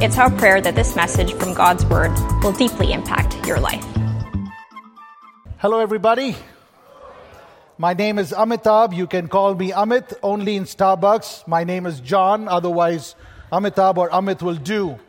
It's our prayer that this message from God's Word will deeply impact your life. Hello, everybody. My name is Amitabh. You can call me Amit only in Starbucks. My name is John, otherwise, Amitabh or Amit will do.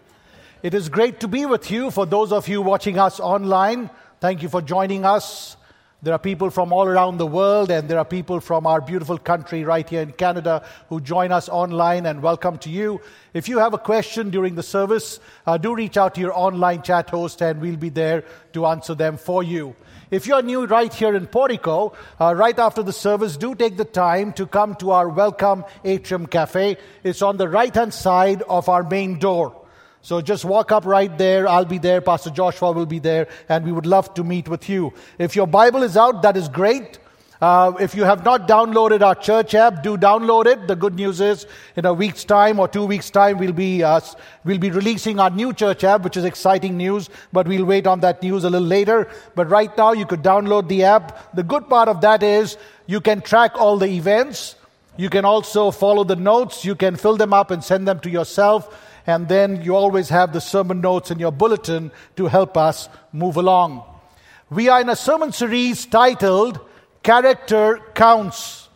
It is great to be with you. For those of you watching us online, thank you for joining us. There are people from all around the world, and there are people from our beautiful country right here in Canada who join us online, and welcome to you. If you have a question during the service, uh, do reach out to your online chat host, and we'll be there to answer them for you. If you're new right here in Portico, uh, right after the service, do take the time to come to our Welcome Atrium Cafe. It's on the right hand side of our main door. So just walk up right there. I'll be there. Pastor Joshua will be there. And we would love to meet with you. If your Bible is out, that is great. Uh, if you have not downloaded our church app, do download it. The good news is, in a week's time or two weeks' time, we'll be uh, we'll be releasing our new church app, which is exciting news. But we'll wait on that news a little later. But right now, you could download the app. The good part of that is you can track all the events. You can also follow the notes. You can fill them up and send them to yourself and then you always have the sermon notes in your bulletin to help us move along. We are in a sermon series titled Character Counts.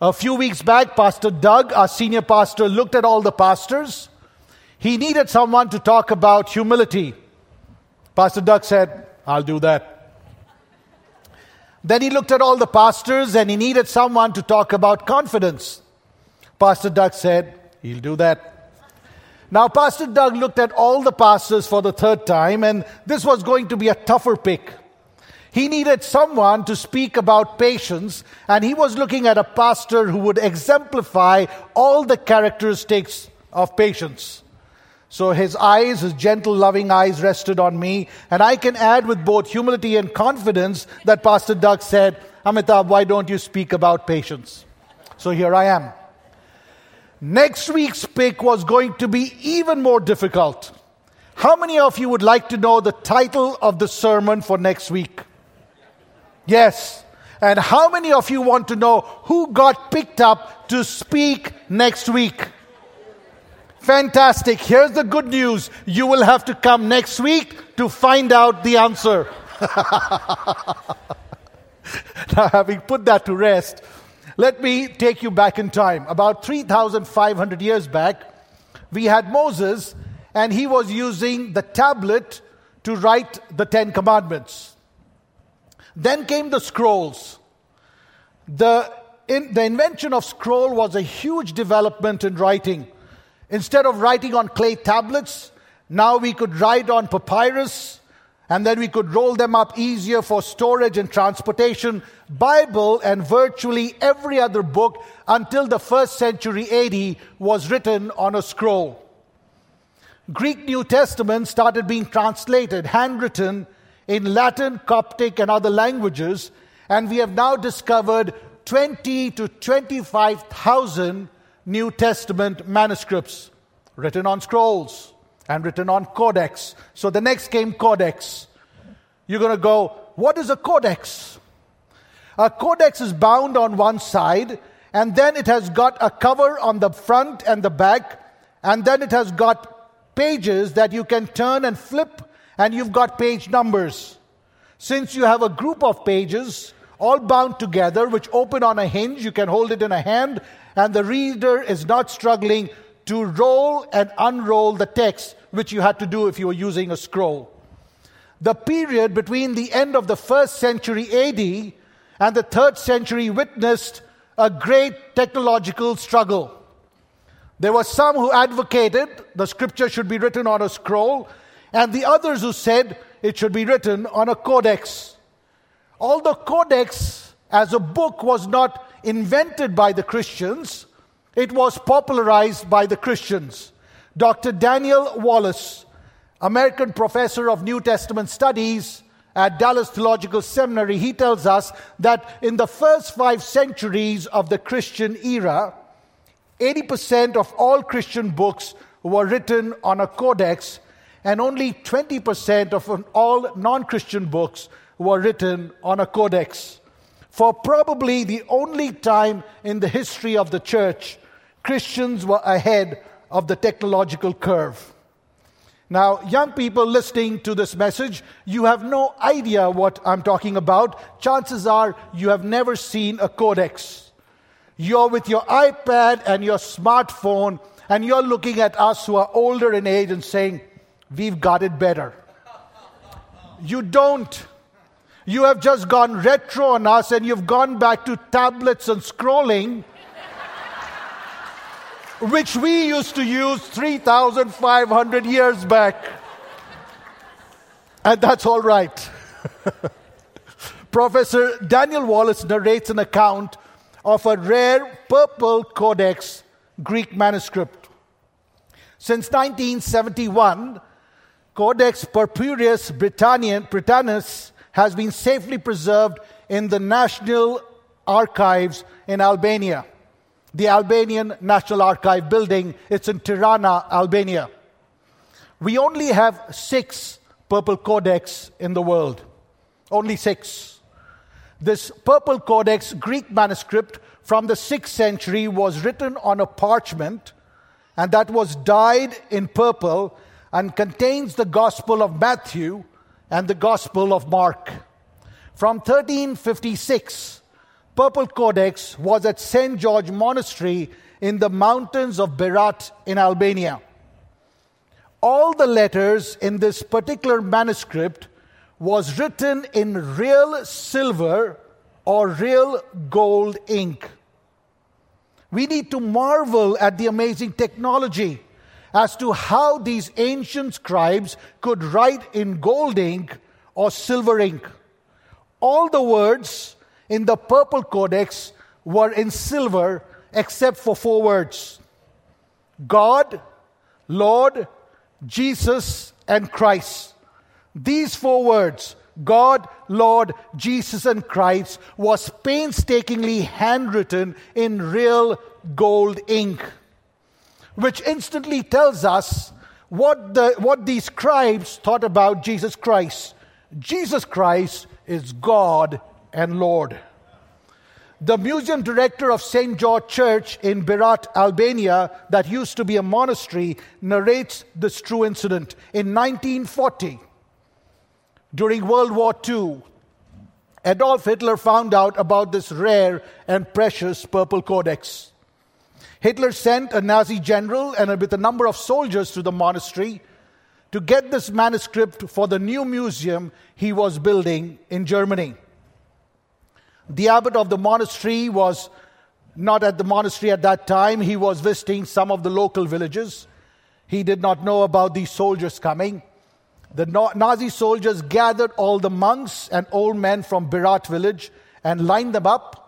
A few weeks back, Pastor Doug, our senior pastor, looked at all the pastors. He needed someone to talk about humility. Pastor Doug said, I'll do that. Then he looked at all the pastors and he needed someone to talk about confidence. Pastor Doug said, He'll do that. Now, Pastor Doug looked at all the pastors for the third time, and this was going to be a tougher pick. He needed someone to speak about patience, and he was looking at a pastor who would exemplify all the characteristics of patience. So his eyes, his gentle, loving eyes, rested on me, and I can add with both humility and confidence that Pastor Doug said, Amitabh, why don't you speak about patience? So here I am. Next week's pick was going to be even more difficult. How many of you would like to know the title of the sermon for next week? Yes. And how many of you want to know who got picked up to speak next week? Fantastic. Here's the good news. You will have to come next week to find out the answer. now, having put that to rest, let me take you back in time. About 3,500 years back, we had Moses, and he was using the tablet to write the Ten Commandments. Then came the scrolls. The, in, the invention of scroll was a huge development in writing. Instead of writing on clay tablets, now we could write on papyrus, and then we could roll them up easier for storage and transportation. Bible and virtually every other book until the first century AD was written on a scroll. Greek New Testament started being translated, handwritten in Latin, Coptic, and other languages, and we have now discovered 20 to 25,000 New Testament manuscripts written on scrolls and written on codex. So the next came codex. You're going to go, what is a codex? A codex is bound on one side, and then it has got a cover on the front and the back, and then it has got pages that you can turn and flip, and you've got page numbers. Since you have a group of pages, all bound together, which open on a hinge, you can hold it in a hand, and the reader is not struggling to roll and unroll the text, which you had to do if you were using a scroll. The period between the end of the first century AD and the third century witnessed a great technological struggle. There were some who advocated the scripture should be written on a scroll, and the others who said it should be written on a codex. Although codex as a book was not invented by the Christians, it was popularized by the Christians. Dr. Daniel Wallace, American professor of New Testament studies at Dallas Theological Seminary, he tells us that in the first five centuries of the Christian era, 80% of all Christian books were written on a codex, and only 20% of all non Christian books were written on a codex. For probably the only time in the history of the church, Christians were ahead of the technological curve. Now, young people listening to this message, you have no idea what I'm talking about. Chances are you have never seen a codex. You're with your iPad and your smartphone, and you're looking at us who are older in age and saying, We've got it better. You don't. You have just gone retro on us and you've gone back to tablets and scrolling which we used to use 3,500 years back. And that's all right. Professor Daniel Wallace narrates an account of a rare purple codex Greek manuscript. Since 1971, Codex Purpureus Beratinus has been safely preserved in the National Archives in Albania the Albanian National Archive building. It's in Tirana, Albania. We only have six Purple Codex in the world. Only six. This Purple Codex Greek manuscript from the 6th century was written on a parchment and that was dyed in purple and contains the Gospel of Matthew and the Gospel of Mark. From 1356 Purple Codex was at St. George Monastery in the mountains of Berat in Albania. All the letters in this particular manuscript was written in real silver or real gold ink. We need to marvel at the amazing technology as to how these ancient scribes could write in gold ink or silver ink. All the words in the purple codex were in silver except for four words God, Lord, Jesus, and Christ. These four words, God, Lord, Jesus, and Christ, was painstakingly handwritten in real gold ink, which instantly tells us what, the, what these scribes thought about Jesus Christ. Jesus Christ is God and Lord. The museum director of St. George Church in Berat, Albania, that used to be a monastery, narrates this true incident. In 1940, during World War II, Adolf Hitler found out about this rare and precious purple codex. Hitler sent a Nazi general and with a number of soldiers to the monastery to get this manuscript for the new museum he was building in Germany. The abbot of the monastery was not at the monastery at that time. He was visiting some of the local villages. He did not know about these soldiers coming. The Nazi soldiers gathered all the monks and old men from Berat village and lined them up.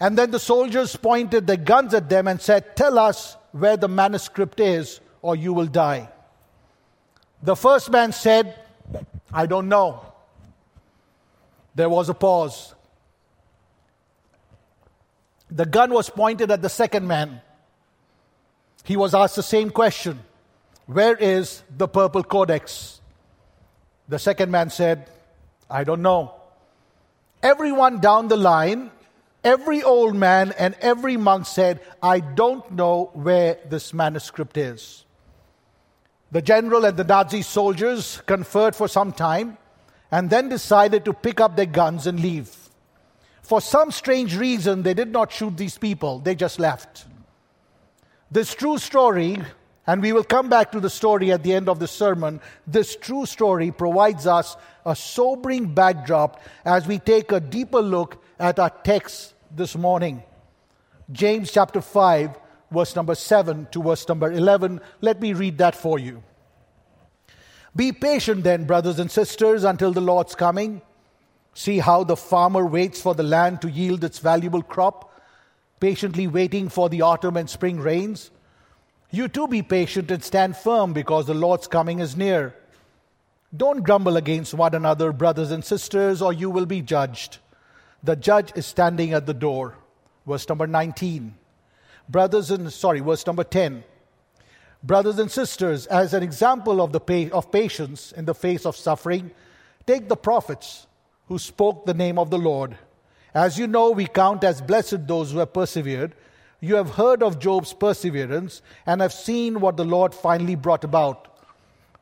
And then the soldiers pointed their guns at them and said, Tell us where the manuscript is, or you will die. The first man said, I don't know. There was a pause. The gun was pointed at the second man. He was asked the same question Where is the purple codex? The second man said, I don't know. Everyone down the line, every old man and every monk said, I don't know where this manuscript is. The general and the Nazi soldiers conferred for some time and then decided to pick up their guns and leave. For some strange reason, they did not shoot these people, they just left. This true story, and we will come back to the story at the end of the sermon, this true story provides us a sobering backdrop as we take a deeper look at our text this morning. James chapter 5, verse number 7 to verse number 11. Let me read that for you. Be patient then, brothers and sisters, until the Lord's coming. See how the farmer waits for the land to yield its valuable crop, patiently waiting for the autumn and spring rains. You too be patient and stand firm because the Lord's coming is near. Don't grumble against one another, brothers and sisters, or you will be judged. The judge is standing at the door. Verse number 19. Brothers and, sorry, verse number 10. Brothers and sisters, as an example of, the of patience in the face of suffering, take the prophets who spoke the name of the Lord. As you know, we count as blessed those who have persevered. You have heard of Job's perseverance and have seen what the Lord finally brought about.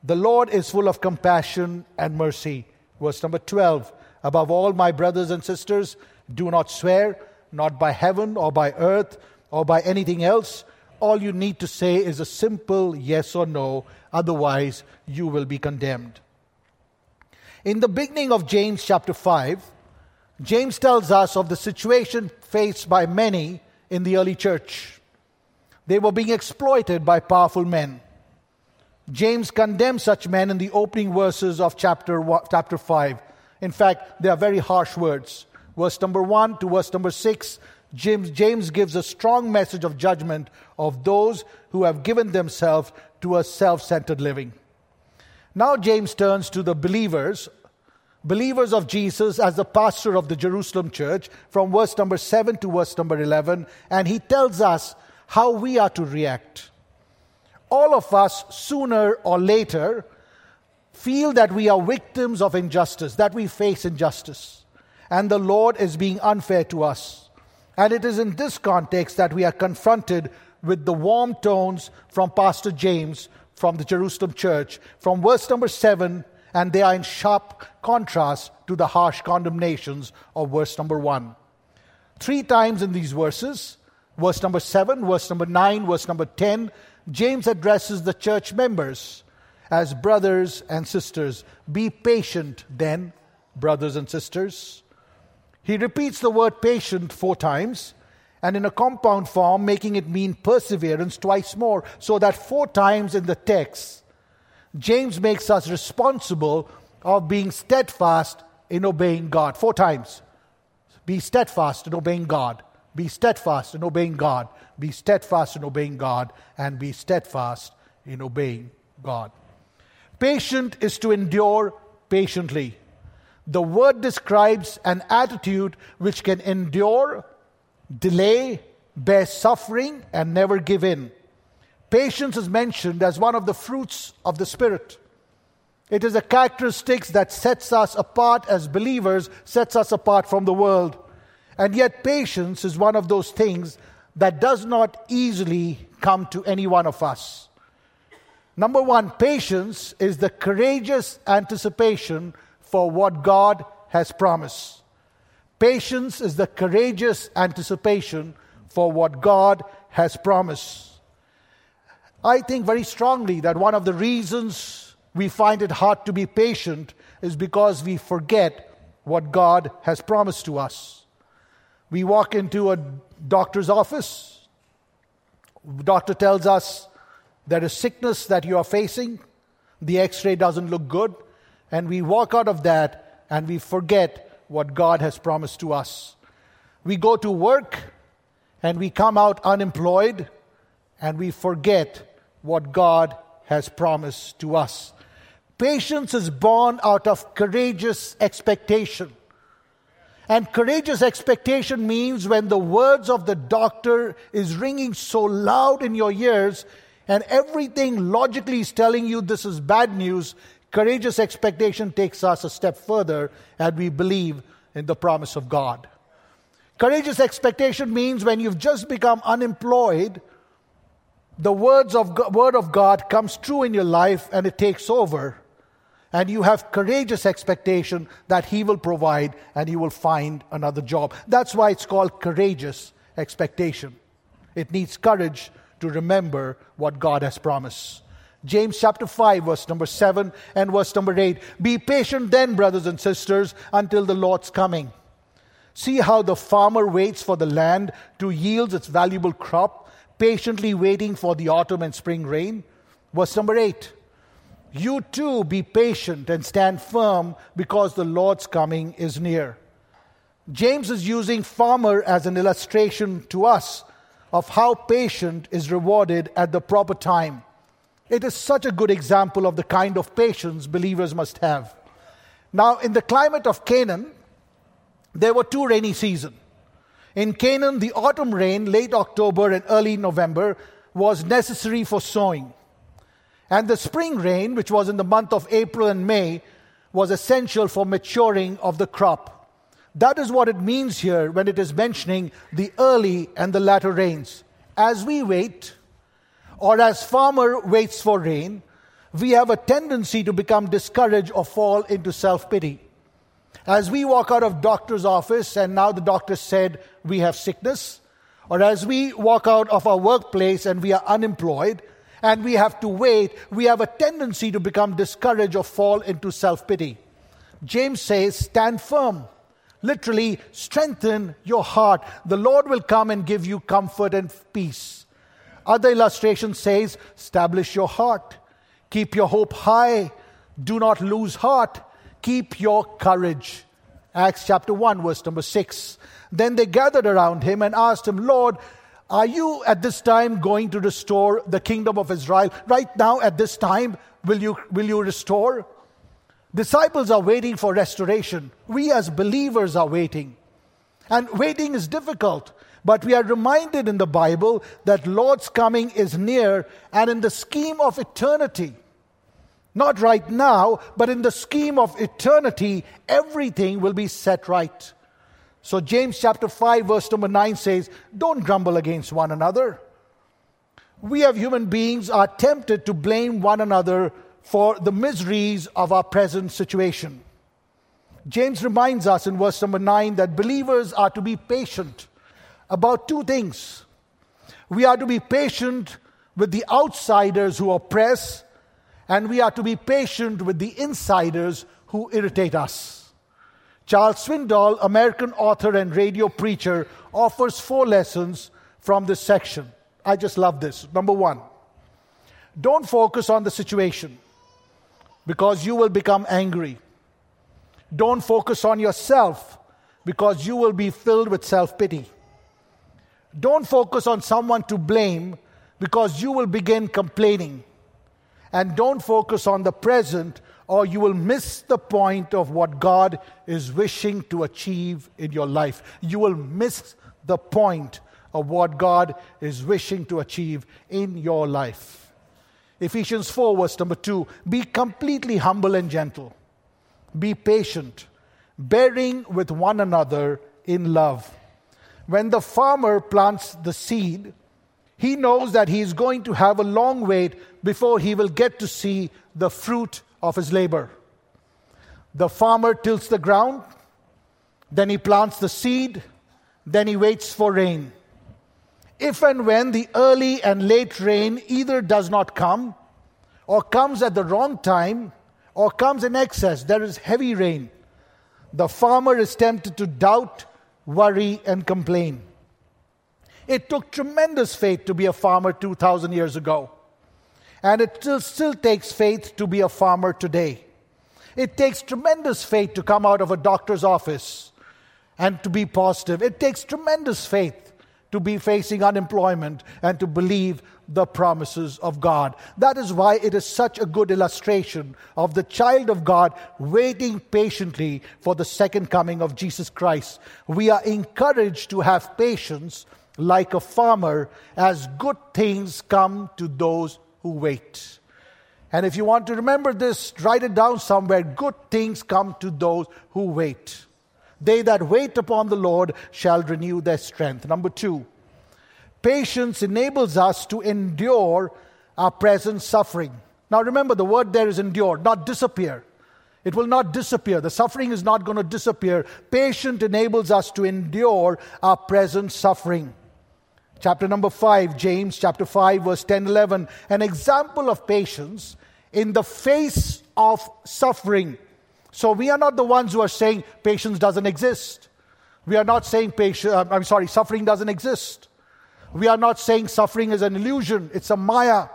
The Lord is full of compassion and mercy. Verse number 12. Above all, my brothers and sisters, do not swear, not by heaven or by earth or by anything else. All you need to say is a simple yes or no, otherwise, you will be condemned. In the beginning of James chapter 5, James tells us of the situation faced by many in the early church. They were being exploited by powerful men. James condemns such men in the opening verses of chapter, chapter 5. In fact, they are very harsh words. Verse number 1 to verse number 6, James, James gives a strong message of judgment of those who have given themselves to a self centered living. Now, James turns to the believers, believers of Jesus as the pastor of the Jerusalem church, from verse number 7 to verse number 11, and he tells us how we are to react all of us, sooner or later, feel that we are victims of injustice, that we face injustice, and the Lord is being unfair to us. And it is in this context that we are confronted with the warm tones from Pastor James from the Jerusalem church, from verse number 7, and they are in sharp contrast to the harsh condemnations of verse number 1. Three times in these verses, verse number 7, verse number 9, verse number 10, James addresses the church members as brothers and sisters. Be patient, then, brothers and sisters. He repeats the word patient four times, and in a compound form, making it mean perseverance twice more, so that four times in the text, James makes us responsible of being steadfast in obeying God. Four times. Be steadfast in obeying God. Be steadfast in obeying God. Be steadfast in obeying God. And be steadfast in obeying God. Patient is to endure patiently. The word describes an attitude which can endure, delay, bear suffering, and never give in. Patience is mentioned as one of the fruits of the Spirit. It is a characteristic that sets us apart as believers, sets us apart from the world. And yet, patience is one of those things that does not easily come to any one of us. Number one, patience is the courageous anticipation for what God has promised. Patience is the courageous anticipation for what God has promised. I think very strongly that one of the reasons we find it hard to be patient is because we forget what God has promised to us. We walk into a doctor's office. Doctor tells us there is sickness that you are facing. The x ray doesn't look good. And we walk out of that and we forget what God has promised to us. We go to work and we come out unemployed and we forget what God has promised to us. Patience is born out of courageous expectation. And courageous expectation means when the words of the doctor is ringing so loud in your ears and everything logically is telling you this is bad news, courageous expectation takes us a step further and we believe in the promise of God. Courageous expectation means when you've just become unemployed, the words of word of God comes true in your life and it takes over and you have courageous expectation that he will provide and you will find another job. That's why it's called courageous expectation. It needs courage to remember what God has promised. James chapter 5, verse number 7 and verse number 8. Be patient then, brothers and sisters, until the Lord's coming. See how the farmer waits for the land to yield its valuable crop, patiently waiting for the autumn and spring rain. Verse number 8. You too be patient and stand firm because the Lord's coming is near. James is using farmer as an illustration to us of how patient is rewarded at the proper time. It is such a good example of the kind of patience believers must have. Now, in the climate of Canaan, there were two rainy seasons. In Canaan, the autumn rain, late October and early November, was necessary for sowing. And the spring rain, which was in the month of April and May, was essential for maturing of the crop. That is what it means here when it is mentioning the early and the latter rains. As we wait, or as farmer waits for rain, we have a tendency to become discouraged or fall into self-pity. As we walk out of doctor's office and now the doctor said we have sickness, or as we walk out of our workplace and we are unemployed and we have to wait, we have a tendency to become discouraged or fall into self-pity. James says, stand firm. Literally, strengthen your heart. The Lord will come and give you comfort and peace. Other illustration says, establish your heart. Keep your hope high. Do not lose heart. Keep your courage. Acts chapter 1, verse number 6. Then they gathered around him and asked him, Lord, are you at this time going to restore the kingdom of Israel? Right now, at this time, will you, will you restore? Disciples are waiting for restoration. We as believers are waiting. And waiting is difficult. But we are reminded in the Bible that Lord's coming is near and in the scheme of eternity. Not right now, but in the scheme of eternity, everything will be set right. So, James chapter 5, verse number 9 says, Don't grumble against one another. We, as human beings, are tempted to blame one another for the miseries of our present situation. James reminds us in verse number 9 that believers are to be patient about two things. We are to be patient with the outsiders who oppress, and we are to be patient with the insiders who irritate us. Charles Swindoll, American author and radio preacher, offers four lessons from this section. I just love this. Number one, don't focus on the situation because you will become angry. Don't focus on yourself because you will be filled with self pity. Don't focus on someone to blame because you will begin complaining. And don't focus on the present or you will miss the point of what God is wishing to achieve in your life. You will miss the point of what God is wishing to achieve in your life. Ephesians 4, verse number 2 Be completely humble and gentle, be patient, bearing with one another in love when the farmer plants the seed, he knows that he is going to have a long wait before he will get to see the fruit of his labor. The farmer tills the ground, then he plants the seed, then he waits for rain. If and when the early and late rain either does not come, or comes at the wrong time, or comes in excess, there is heavy rain, the farmer is tempted to doubt worry, and complain. It took tremendous faith to be a farmer 2,000 years ago. And it still, still takes faith to be a farmer today. It takes tremendous faith to come out of a doctor's office and to be positive. It takes tremendous faith to be facing unemployment and to believe the promises of God. That is why it is such a good illustration of the child of God waiting patiently for the second coming of Jesus Christ. We are encouraged to have patience like a farmer as good things come to those who wait. And if you want to remember this, write it down somewhere. Good things come to those who wait. They that wait upon the Lord shall renew their strength. Number two, Patience enables us to endure our present suffering. Now remember, the word there is endure, not disappear. It will not disappear. The suffering is not going to disappear. Patience enables us to endure our present suffering. Chapter number 5, James chapter 5, verse 10 11. An example of patience in the face of suffering. So we are not the ones who are saying patience doesn't exist. We are not saying patience, uh, I'm sorry, suffering doesn't exist. We are not saying suffering is an illusion, it's a maya.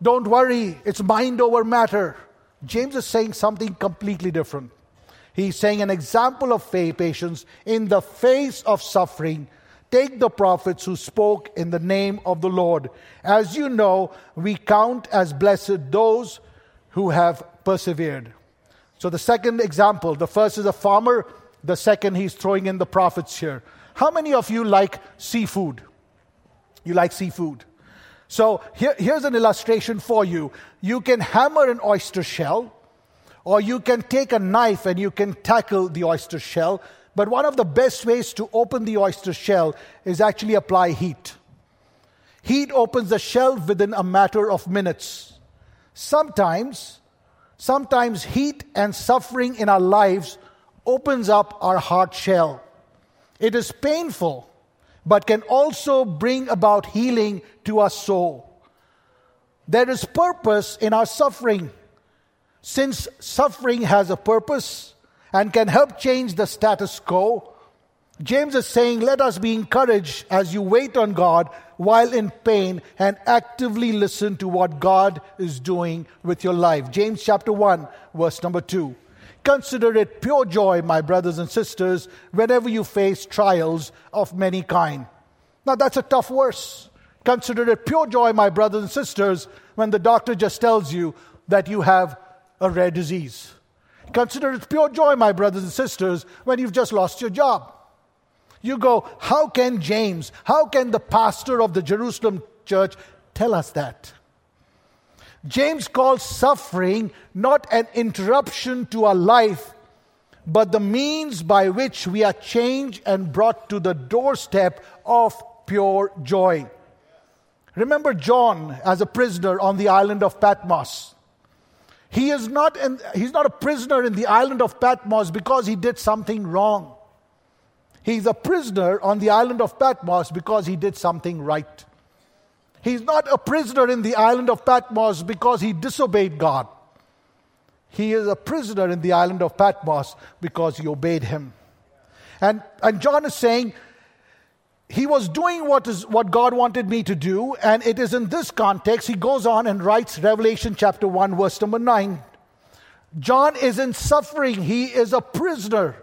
Don't worry, it's mind over matter. James is saying something completely different. He's saying an example of faith, patience in the face of suffering Take the prophets who spoke in the name of the Lord. As you know, we count as blessed those who have persevered. So, the second example the first is a farmer, the second, he's throwing in the prophets here. How many of you like seafood? You like seafood? So, here, here's an illustration for you. You can hammer an oyster shell, or you can take a knife and you can tackle the oyster shell. But one of the best ways to open the oyster shell is actually apply heat. Heat opens the shell within a matter of minutes. Sometimes, sometimes heat and suffering in our lives opens up our heart shell. It is painful, but can also bring about healing to our soul. There is purpose in our suffering. Since suffering has a purpose, and can help change the status quo. James is saying, Let us be encouraged as you wait on God while in pain and actively listen to what God is doing with your life. James chapter 1, verse number 2. Consider it pure joy, my brothers and sisters, whenever you face trials of many kind. Now that's a tough verse. Consider it pure joy, my brothers and sisters, when the doctor just tells you that you have a rare disease. Consider it pure joy, my brothers and sisters, when you've just lost your job. You go, how can James, how can the pastor of the Jerusalem church tell us that? James calls suffering not an interruption to our life, but the means by which we are changed and brought to the doorstep of pure joy. Remember John as a prisoner on the island of Patmos. He is not, in, he's not a prisoner in the island of Patmos because he did something wrong. He's a prisoner on the island of Patmos because he did something right. He's not a prisoner in the island of Patmos because he disobeyed God. He is a prisoner in the island of Patmos because he obeyed him. And, and John is saying, he was doing what is what God wanted me to do, and it is in this context he goes on and writes Revelation chapter 1, verse number 9. John is in suffering, he is a prisoner.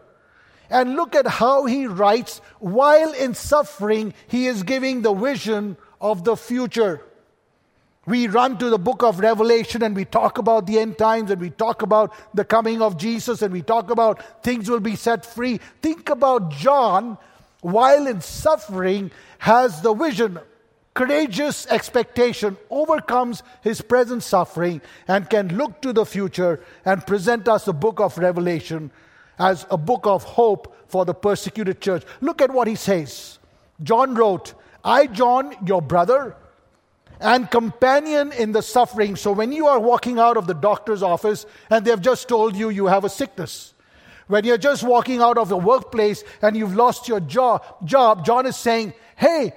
And look at how he writes while in suffering, he is giving the vision of the future. We run to the book of Revelation and we talk about the end times and we talk about the coming of Jesus and we talk about things will be set free. Think about John while in suffering, has the vision, courageous expectation, overcomes his present suffering, and can look to the future and present us the book of Revelation as a book of hope for the persecuted church. Look at what he says. John wrote, I, John, your brother, and companion in the suffering. So when you are walking out of the doctor's office and they've just told you you have a sickness, when you're just walking out of the workplace and you've lost your job, job, John is saying, Hey,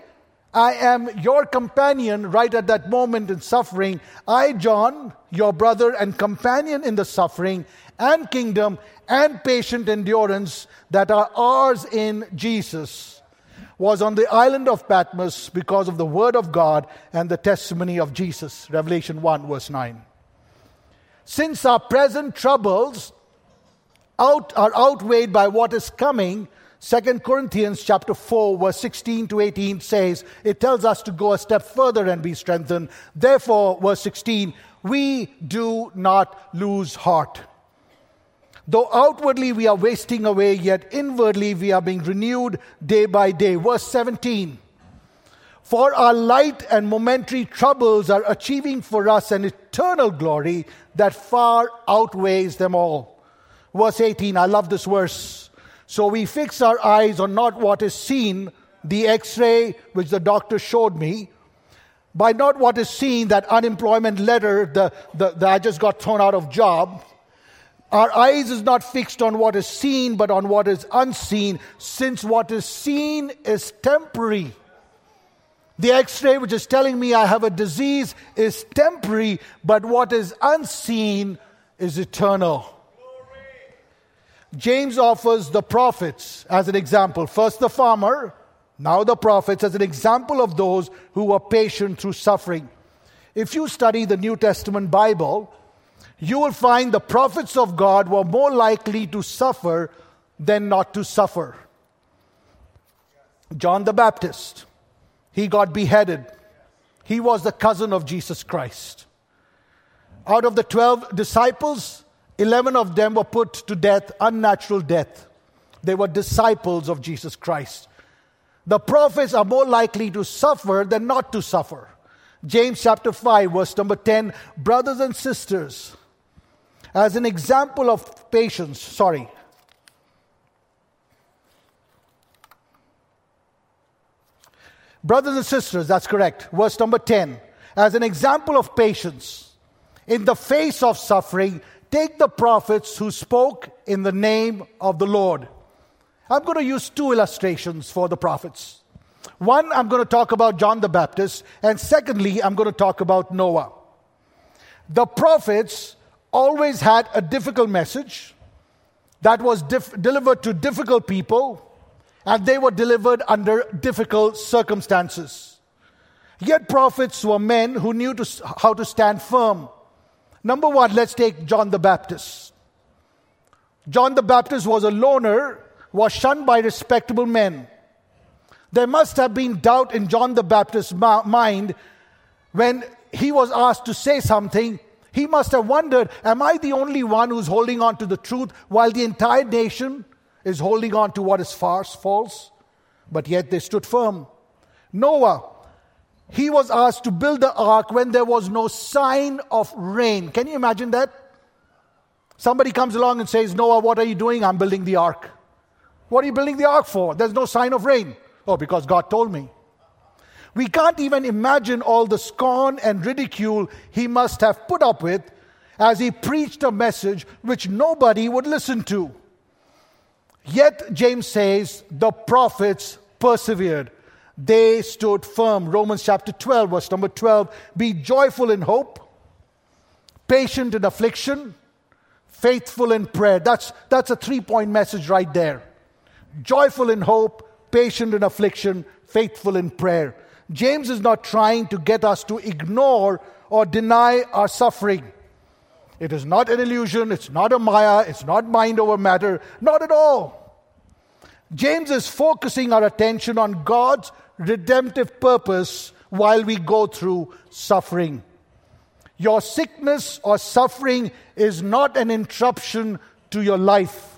I am your companion right at that moment in suffering. I, John, your brother and companion in the suffering and kingdom and patient endurance that are ours in Jesus, was on the island of Patmos because of the word of God and the testimony of Jesus. Revelation 1, verse 9. Since our present troubles out, are outweighed by what is coming, Second Corinthians chapter 4 verse 16 to 18 says, it tells us to go a step further and be strengthened. Therefore, verse 16, we do not lose heart. Though outwardly we are wasting away, yet inwardly we are being renewed day by day. Verse 17, for our light and momentary troubles are achieving for us an eternal glory that far outweighs them all. Verse 18, I love this verse. So we fix our eyes on not what is seen, the x ray which the doctor showed me, by not what is seen, that unemployment letter, the, the, the I just got thrown out of job. Our eyes is not fixed on what is seen, but on what is unseen, since what is seen is temporary. The x ray, which is telling me I have a disease, is temporary, but what is unseen is eternal. James offers the prophets as an example. First, the farmer, now the prophets as an example of those who were patient through suffering. If you study the New Testament Bible, you will find the prophets of God were more likely to suffer than not to suffer. John the Baptist, he got beheaded. He was the cousin of Jesus Christ. Out of the 12 disciples, 11 of them were put to death, unnatural death. They were disciples of Jesus Christ. The prophets are more likely to suffer than not to suffer. James chapter 5, verse number 10 Brothers and sisters, as an example of patience, sorry. Brothers and sisters, that's correct. Verse number 10. As an example of patience, in the face of suffering, take the prophets who spoke in the name of the Lord. I'm going to use two illustrations for the prophets. One, I'm going to talk about John the Baptist, and secondly, I'm going to talk about Noah. The prophets always had a difficult message that was dif- delivered to difficult people, and they were delivered under difficult circumstances. Yet, prophets were men who knew to, how to stand firm. Number one, let's take John the Baptist. John the Baptist was a loner, was shunned by respectable men. There must have been doubt in John the Baptist's mind when he was asked to say something. He must have wondered, Am I the only one who's holding on to the truth while the entire nation is holding on to what is false? false? But yet they stood firm. Noah, he was asked to build the ark when there was no sign of rain. Can you imagine that? Somebody comes along and says, Noah, what are you doing? I'm building the ark. What are you building the ark for? There's no sign of rain. Oh, because God told me. We can't even imagine all the scorn and ridicule he must have put up with as he preached a message which nobody would listen to. Yet, James says, the prophets persevered. They stood firm. Romans chapter 12, verse number 12. Be joyful in hope, patient in affliction, faithful in prayer. That's, that's a three point message right there. Joyful in hope, patient in affliction, faithful in prayer. James is not trying to get us to ignore or deny our suffering. It is not an illusion, it's not a Maya, it's not mind over matter, not at all. James is focusing our attention on God's redemptive purpose while we go through suffering. Your sickness or suffering is not an interruption to your life.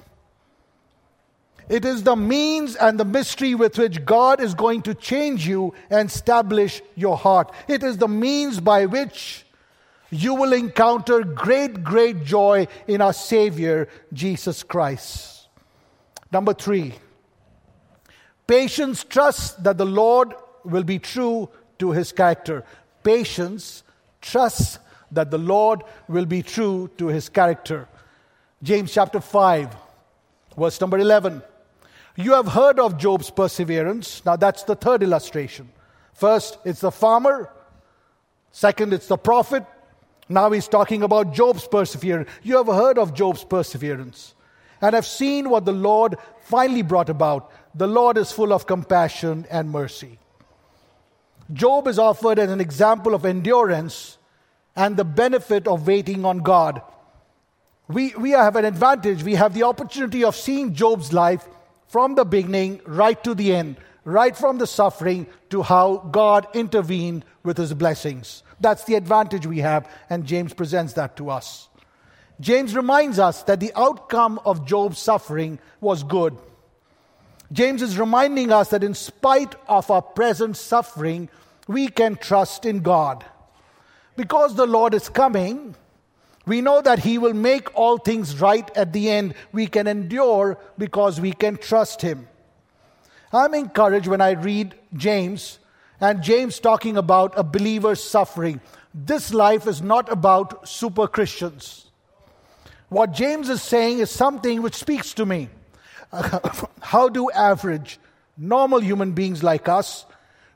It is the means and the mystery with which God is going to change you and establish your heart. It is the means by which you will encounter great, great joy in our Savior, Jesus Christ. Number three, patience trusts that the Lord will be true to his character. Patience trusts that the Lord will be true to his character. James chapter 5, verse number 11. You have heard of Job's perseverance. Now, that's the third illustration. First, it's the farmer. Second, it's the prophet. Now he's talking about Job's perseverance. You have heard of Job's perseverance and have seen what the Lord finally brought about. The Lord is full of compassion and mercy. Job is offered as an example of endurance and the benefit of waiting on God. We, we have an advantage. We have the opportunity of seeing Job's life from the beginning right to the end, right from the suffering to how God intervened with his blessings. That's the advantage we have, and James presents that to us. James reminds us that the outcome of Job's suffering was good. James is reminding us that in spite of our present suffering, we can trust in God. Because the Lord is coming, we know that He will make all things right at the end. We can endure because we can trust Him. I'm encouraged when I read James and James talking about a believer's suffering. This life is not about super Christians. What James is saying is something which speaks to me. How do average, normal human beings like us,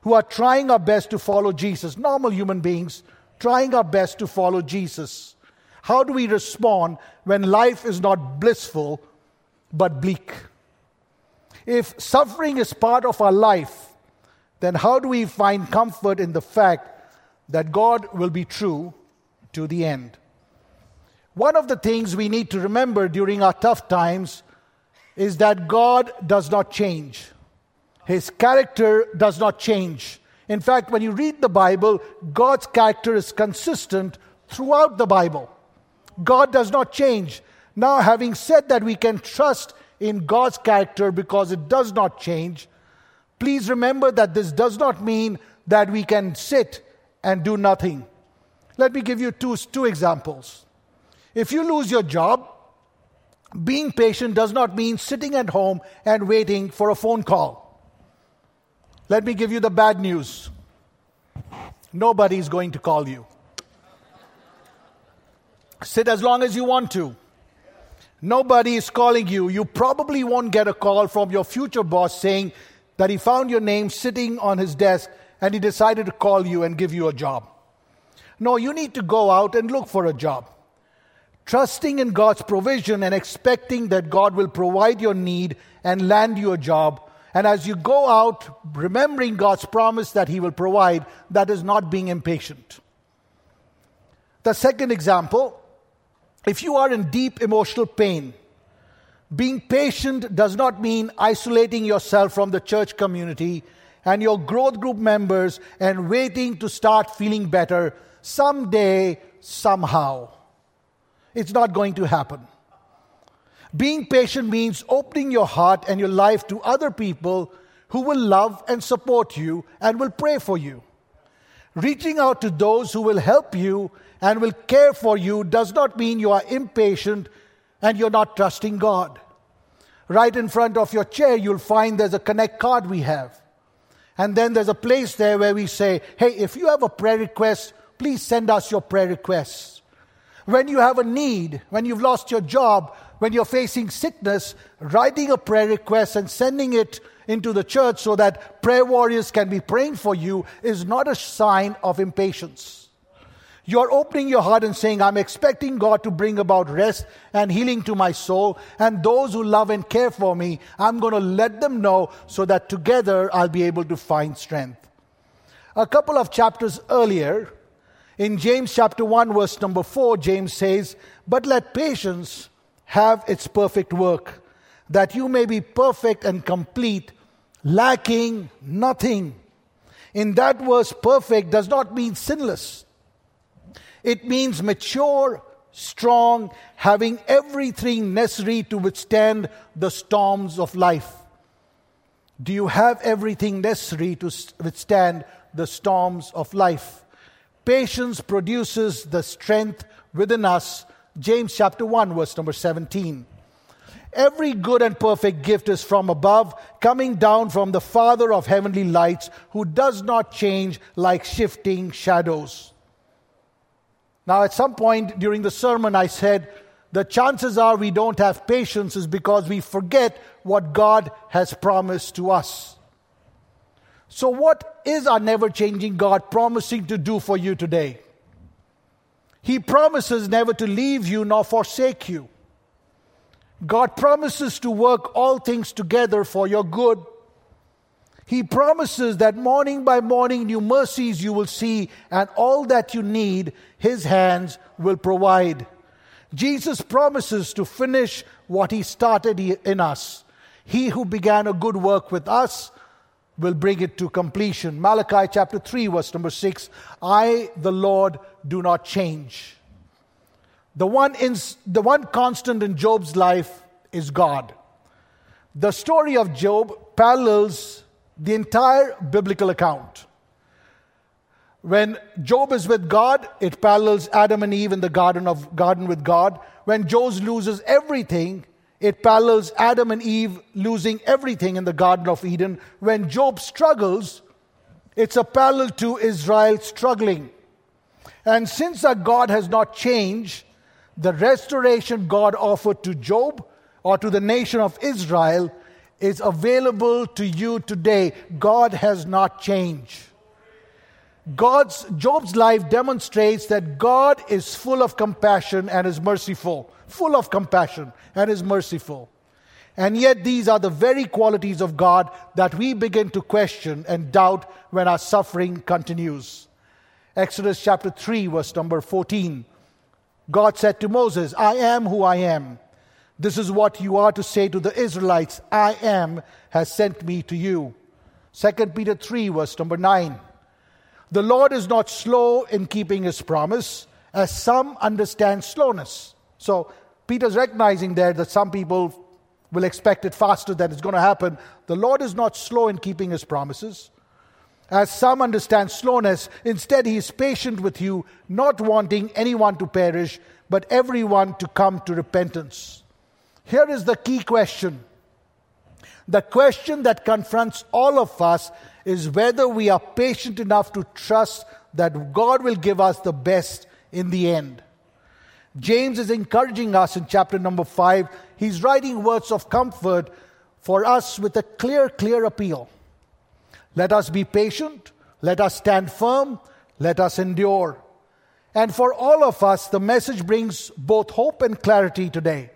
who are trying our best to follow Jesus, normal human beings, trying our best to follow Jesus, how do we respond when life is not blissful but bleak? If suffering is part of our life, then how do we find comfort in the fact that God will be true to the end? One of the things we need to remember during our tough times is that God does not change. His character does not change. In fact, when you read the Bible, God's character is consistent throughout the Bible. God does not change. Now, having said that we can trust in God's character because it does not change, please remember that this does not mean that we can sit and do nothing. Let me give you two, two examples. If you lose your job, being patient does not mean sitting at home and waiting for a phone call. Let me give you the bad news nobody is going to call you. Sit as long as you want to. Nobody is calling you. You probably won't get a call from your future boss saying that he found your name sitting on his desk and he decided to call you and give you a job. No, you need to go out and look for a job. Trusting in God's provision and expecting that God will provide your need and land you a job. And as you go out, remembering God's promise that He will provide, that is not being impatient. The second example if you are in deep emotional pain, being patient does not mean isolating yourself from the church community and your growth group members and waiting to start feeling better someday, somehow. It's not going to happen. Being patient means opening your heart and your life to other people who will love and support you and will pray for you. Reaching out to those who will help you and will care for you does not mean you are impatient and you're not trusting God. Right in front of your chair, you'll find there's a connect card we have. And then there's a place there where we say, hey, if you have a prayer request, please send us your prayer requests. When you have a need, when you've lost your job, when you're facing sickness, writing a prayer request and sending it into the church so that prayer warriors can be praying for you is not a sign of impatience. You're opening your heart and saying, I'm expecting God to bring about rest and healing to my soul. And those who love and care for me, I'm going to let them know so that together I'll be able to find strength. A couple of chapters earlier, in James chapter 1, verse number 4, James says, But let patience have its perfect work, that you may be perfect and complete, lacking nothing. In that verse, perfect does not mean sinless. It means mature, strong, having everything necessary to withstand the storms of life. Do you have everything necessary to withstand the storms of life? Patience produces the strength within us. James chapter 1, verse number 17. Every good and perfect gift is from above, coming down from the Father of heavenly lights, who does not change like shifting shadows. Now, at some point during the sermon, I said, the chances are we don't have patience is because we forget what God has promised to us. So, what is our never changing God promising to do for you today? He promises never to leave you nor forsake you. God promises to work all things together for your good he promises that morning by morning new mercies you will see, and all that you need, His hands will provide. Jesus promises to finish what He started in us. He who began a good work with us will bring it to completion. Malachi chapter 3, verse number 6 I, the Lord, do not change. The one, in, the one constant in Job's life is God. The story of Job parallels the entire biblical account. When Job is with God, it parallels Adam and Eve in the garden of garden with God. When Job loses everything, it parallels Adam and Eve losing everything in the Garden of Eden. When Job struggles, it's a parallel to Israel struggling. And since our God has not changed, the restoration God offered to Job or to the nation of Israel is available to you today. God has not changed. God's Job's life demonstrates that God is full of compassion and is merciful, full of compassion and is merciful. And yet these are the very qualities of God that we begin to question and doubt when our suffering continues. Exodus chapter 3 verse number 14. God said to Moses, I am who I am. This is what you are to say to the Israelites I am has sent me to you. 2 Peter 3, verse number 9. The Lord is not slow in keeping his promise, as some understand slowness. So Peter's recognizing there that some people will expect it faster than it's going to happen. The Lord is not slow in keeping his promises. As some understand slowness, instead, he is patient with you, not wanting anyone to perish, but everyone to come to repentance. Here is the key question. The question that confronts all of us is whether we are patient enough to trust that God will give us the best in the end. James is encouraging us in chapter number 5. He's writing words of comfort for us with a clear, clear appeal. Let us be patient. Let us stand firm. Let us endure. And for all of us, the message brings both hope and clarity today.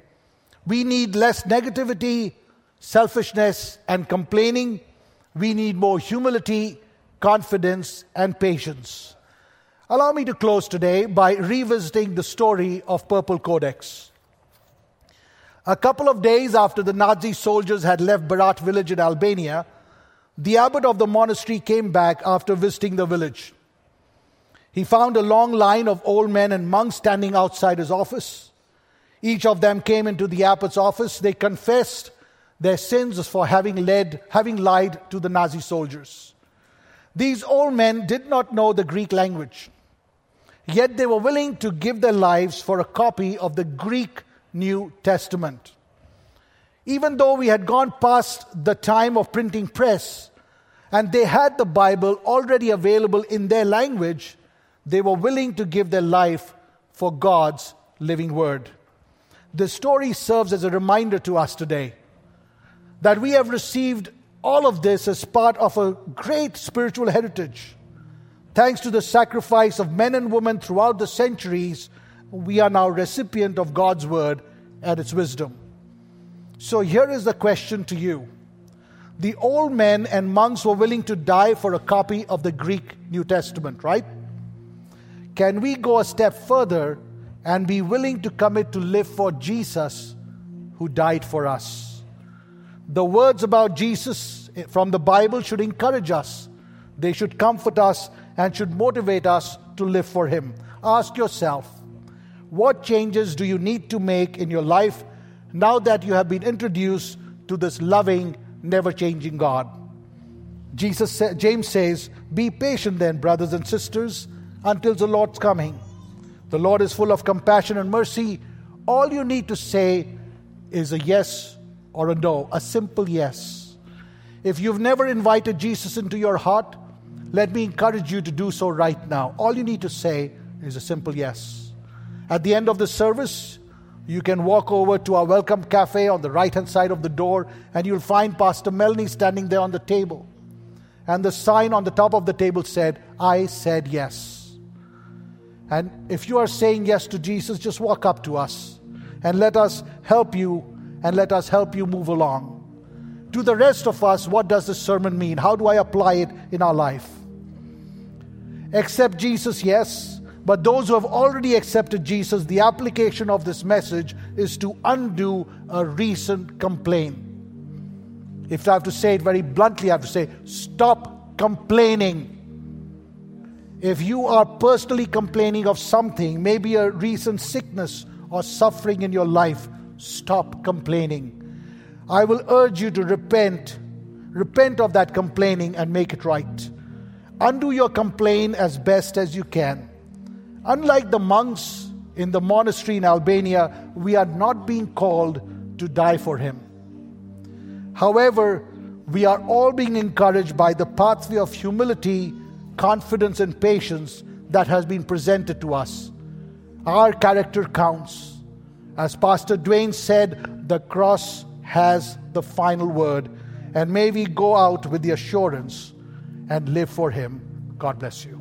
We need less negativity, selfishness, and complaining. We need more humility, confidence, and patience. Allow me to close today by revisiting the story of Purple Codex. A couple of days after the Nazi soldiers had left Berat village in Albania, the abbot of the monastery came back after visiting the village. He found a long line of old men and monks standing outside his office. Each of them came into the abbot's office. They confessed their sins for having led, having lied to the Nazi soldiers. These old men did not know the Greek language, yet they were willing to give their lives for a copy of the Greek New Testament. Even though we had gone past the time of printing press and they had the Bible already available in their language, they were willing to give their life for God's living word. The story serves as a reminder to us today that we have received all of this as part of a great spiritual heritage. Thanks to the sacrifice of men and women throughout the centuries, we are now recipient of God's word and its wisdom. So here is the question to you. The old men and monks were willing to die for a copy of the Greek New Testament, right? Can we go a step further and be willing to commit to live for Jesus who died for us? The words about Jesus from the Bible should encourage us, they should comfort us, and should motivate us to live for Him. Ask yourself, what changes do you need to make in your life now that you have been introduced to this loving, never changing God. Jesus James says, Be patient then, brothers and sisters, until the Lord's coming. The Lord is full of compassion and mercy. All you need to say is a yes or a no, a simple yes. If you've never invited Jesus into your heart, let me encourage you to do so right now. All you need to say is a simple yes. At the end of the service, you can walk over to our welcome cafe on the right hand side of the door, and you'll find Pastor Melanie standing there on the table. And the sign on the top of the table said, I said yes. And if you are saying yes to Jesus, just walk up to us and let us help you and let us help you move along. To the rest of us, what does this sermon mean? How do I apply it in our life? Accept Jesus, yes. But those who have already accepted Jesus, the application of this message is to undo a recent complaint. If I have to say it very bluntly, I have to say, stop complaining. If you are personally complaining of something, maybe a recent sickness or suffering in your life, stop complaining. I will urge you to repent. Repent of that complaining and make it right. Undo your complaint as best as you can. Unlike the monks in the monastery in Albania, we are not being called to die for him. However, we are all being encouraged by the pathway of humility, confidence, and patience that has been presented to us. Our character counts. As Pastor Dwayne said, the cross has the final word. And may we go out with the assurance and live for Him. God bless you.